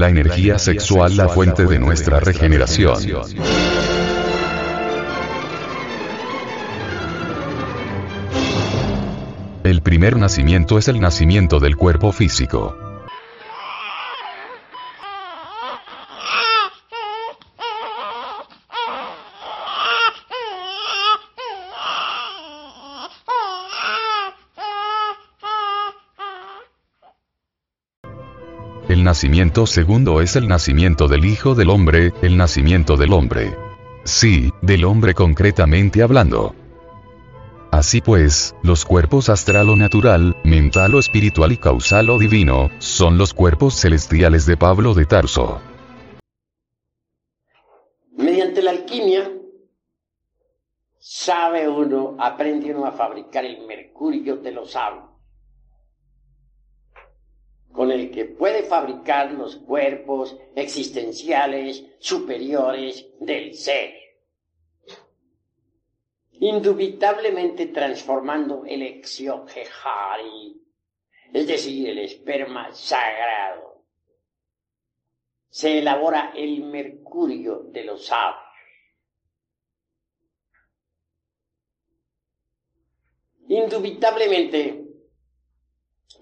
la energía sexual la fuente de nuestra regeneración. El primer nacimiento es el nacimiento del cuerpo físico. Nacimiento segundo es el nacimiento del Hijo del Hombre, el nacimiento del hombre. Sí, del hombre concretamente hablando. Así pues, los cuerpos astral o natural, mental o espiritual y causal o divino, son los cuerpos celestiales de Pablo de Tarso. Mediante la alquimia, sabe uno, aprende uno a fabricar el mercurio de los sabios con el que puede fabricar los cuerpos existenciales superiores del ser, indubitablemente transformando el exioquejari, es decir, el esperma sagrado. Se elabora el mercurio de los sabios. Indubitablemente,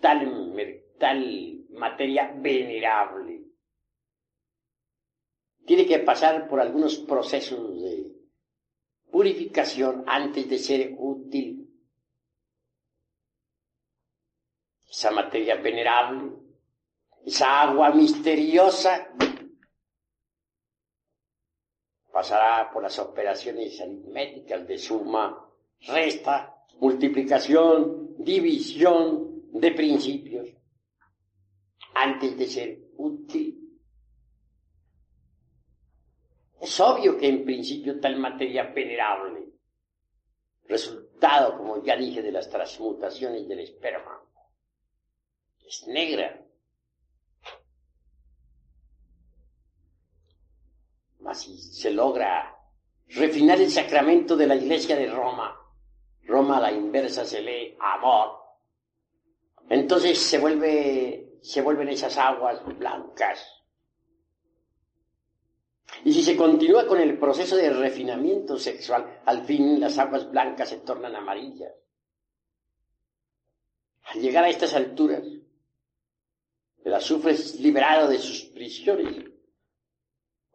tal mercurio tal materia venerable. Tiene que pasar por algunos procesos de purificación antes de ser útil. Esa materia venerable, esa agua misteriosa, pasará por las operaciones aritméticas de suma, resta, multiplicación, división de principios antes de ser útil. Es obvio que en principio tal materia venerable, resultado, como ya dije, de las transmutaciones del esperma, es negra. Mas si se logra refinar el sacramento de la iglesia de Roma, Roma a la inversa se lee amor, entonces se vuelve se vuelven esas aguas blancas. Y si se continúa con el proceso de refinamiento sexual, al fin las aguas blancas se tornan amarillas. Al llegar a estas alturas, el azufre es liberado de sus prisiones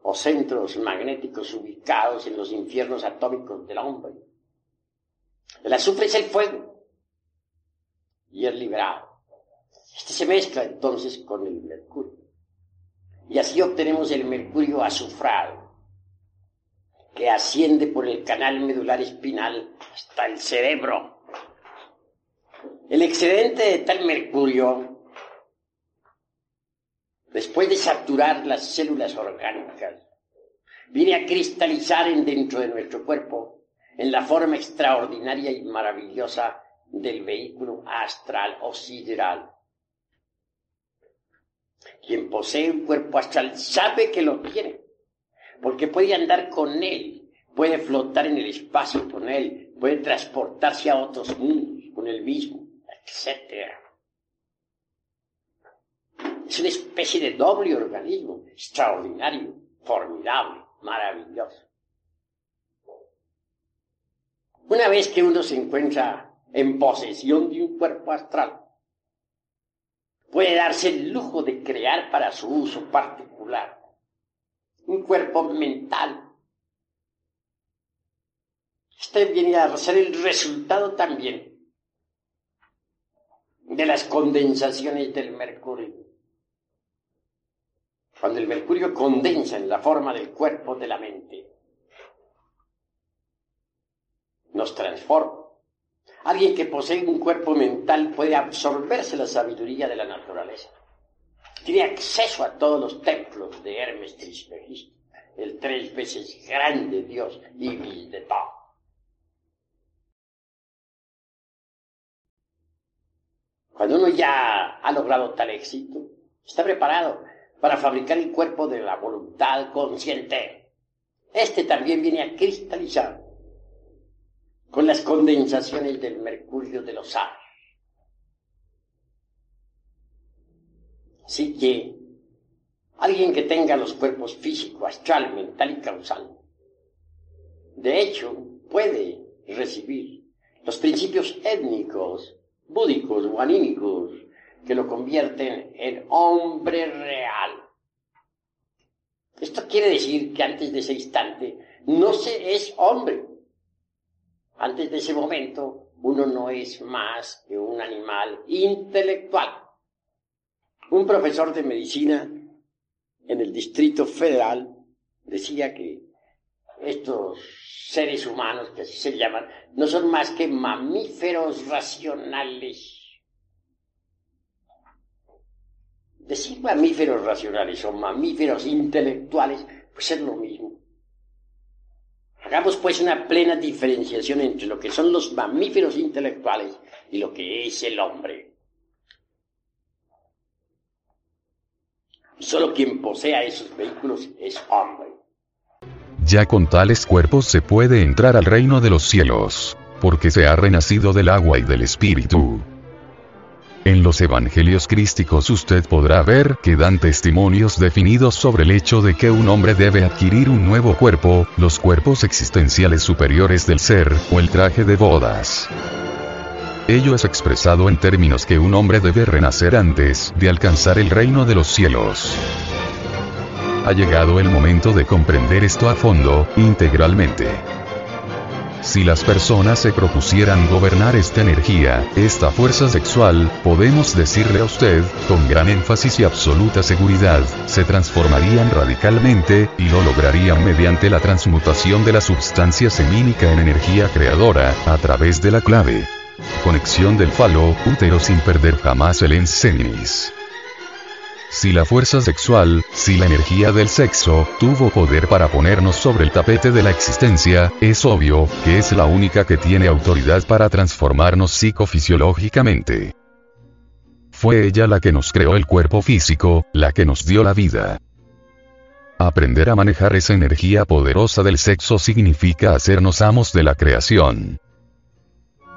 o centros magnéticos ubicados en los infiernos atómicos del hombre. El azufre es el fuego y es liberado. Este se mezcla entonces con el mercurio. Y así obtenemos el mercurio azufrado, que asciende por el canal medular espinal hasta el cerebro. El excedente de tal mercurio, después de saturar las células orgánicas, viene a cristalizar en dentro de nuestro cuerpo en la forma extraordinaria y maravillosa del vehículo astral o sideral quien posee un cuerpo astral sabe que lo tiene, porque puede andar con él, puede flotar en el espacio con él, puede transportarse a otros mundos con él mismo, etc. Es una especie de doble organismo, extraordinario, formidable, maravilloso. Una vez que uno se encuentra en posesión de un cuerpo astral, puede darse el lujo de crear para su uso particular un cuerpo mental. Este viene a ser el resultado también de las condensaciones del mercurio. Cuando el mercurio condensa en la forma del cuerpo de la mente, nos transforma Alguien que posee un cuerpo mental puede absorberse la sabiduría de la naturaleza. Tiene acceso a todos los templos de Hermes Trismegisto, el tres veces grande Dios y de todo. Cuando uno ya ha logrado tal éxito, está preparado para fabricar el cuerpo de la voluntad consciente. Este también viene a cristalizar con las condensaciones del mercurio de los aros. Así que alguien que tenga los cuerpos físico, astral, mental y causal. De hecho, puede recibir los principios étnicos, búdicos o anímicos que lo convierten en hombre real. Esto quiere decir que antes de ese instante no se es hombre. Antes de ese momento uno no es más que un animal intelectual. Un profesor de medicina en el Distrito Federal decía que estos seres humanos, que así se llaman, no son más que mamíferos racionales. Decir mamíferos racionales o mamíferos intelectuales, pues es lo mismo. Hagamos pues una plena diferenciación entre lo que son los mamíferos intelectuales y lo que es el hombre. Solo quien posea esos vehículos es hombre. Ya con tales cuerpos se puede entrar al reino de los cielos, porque se ha renacido del agua y del espíritu. En los evangelios crísticos usted podrá ver que dan testimonios definidos sobre el hecho de que un hombre debe adquirir un nuevo cuerpo, los cuerpos existenciales superiores del ser, o el traje de bodas. Ello es expresado en términos que un hombre debe renacer antes de alcanzar el reino de los cielos. Ha llegado el momento de comprender esto a fondo, integralmente. Si las personas se propusieran gobernar esta energía, esta fuerza sexual, podemos decirle a usted, con gran énfasis y absoluta seguridad, se transformarían radicalmente, y lo lograrían mediante la transmutación de la substancia semínica en energía creadora, a través de la clave. Conexión del falo, útero sin perder jamás el ensenis. Si la fuerza sexual, si la energía del sexo, tuvo poder para ponernos sobre el tapete de la existencia, es obvio, que es la única que tiene autoridad para transformarnos psicofisiológicamente. Fue ella la que nos creó el cuerpo físico, la que nos dio la vida. Aprender a manejar esa energía poderosa del sexo significa hacernos amos de la creación.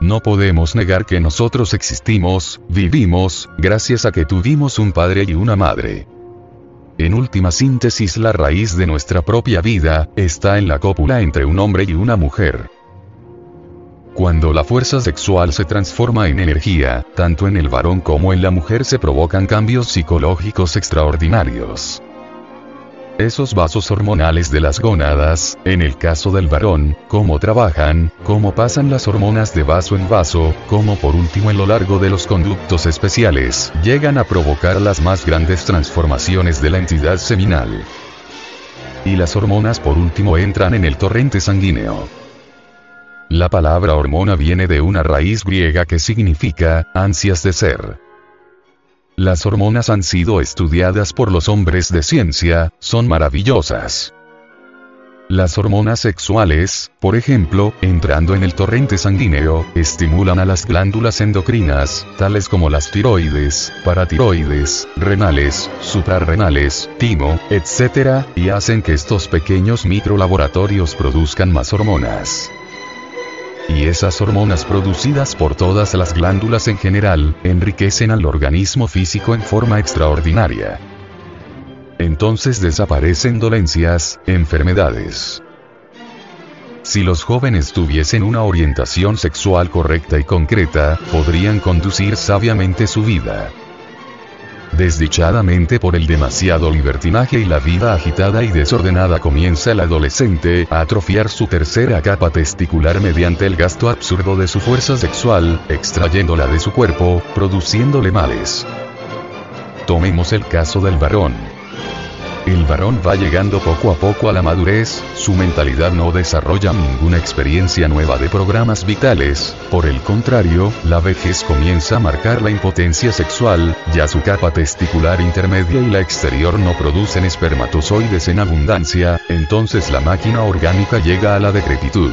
No podemos negar que nosotros existimos, vivimos, gracias a que tuvimos un padre y una madre. En última síntesis, la raíz de nuestra propia vida está en la cópula entre un hombre y una mujer. Cuando la fuerza sexual se transforma en energía, tanto en el varón como en la mujer se provocan cambios psicológicos extraordinarios. Esos vasos hormonales de las gónadas, en el caso del varón, cómo trabajan, cómo pasan las hormonas de vaso en vaso, cómo por último en lo largo de los conductos especiales, llegan a provocar las más grandes transformaciones de la entidad seminal. Y las hormonas por último entran en el torrente sanguíneo. La palabra hormona viene de una raíz griega que significa, ansias de ser. Las hormonas han sido estudiadas por los hombres de ciencia, son maravillosas. Las hormonas sexuales, por ejemplo, entrando en el torrente sanguíneo, estimulan a las glándulas endocrinas, tales como las tiroides, paratiroides, renales, suprarrenales, timo, etc., y hacen que estos pequeños microlaboratorios produzcan más hormonas. Y esas hormonas producidas por todas las glándulas en general, enriquecen al organismo físico en forma extraordinaria. Entonces desaparecen dolencias, enfermedades. Si los jóvenes tuviesen una orientación sexual correcta y concreta, podrían conducir sabiamente su vida. Desdichadamente por el demasiado libertinaje y la vida agitada y desordenada comienza el adolescente a atrofiar su tercera capa testicular mediante el gasto absurdo de su fuerza sexual, extrayéndola de su cuerpo, produciéndole males. Tomemos el caso del varón. El varón va llegando poco a poco a la madurez, su mentalidad no desarrolla ninguna experiencia nueva de programas vitales, por el contrario, la vejez comienza a marcar la impotencia sexual, ya su capa testicular intermedia y la exterior no producen espermatozoides en abundancia, entonces la máquina orgánica llega a la decrepitud.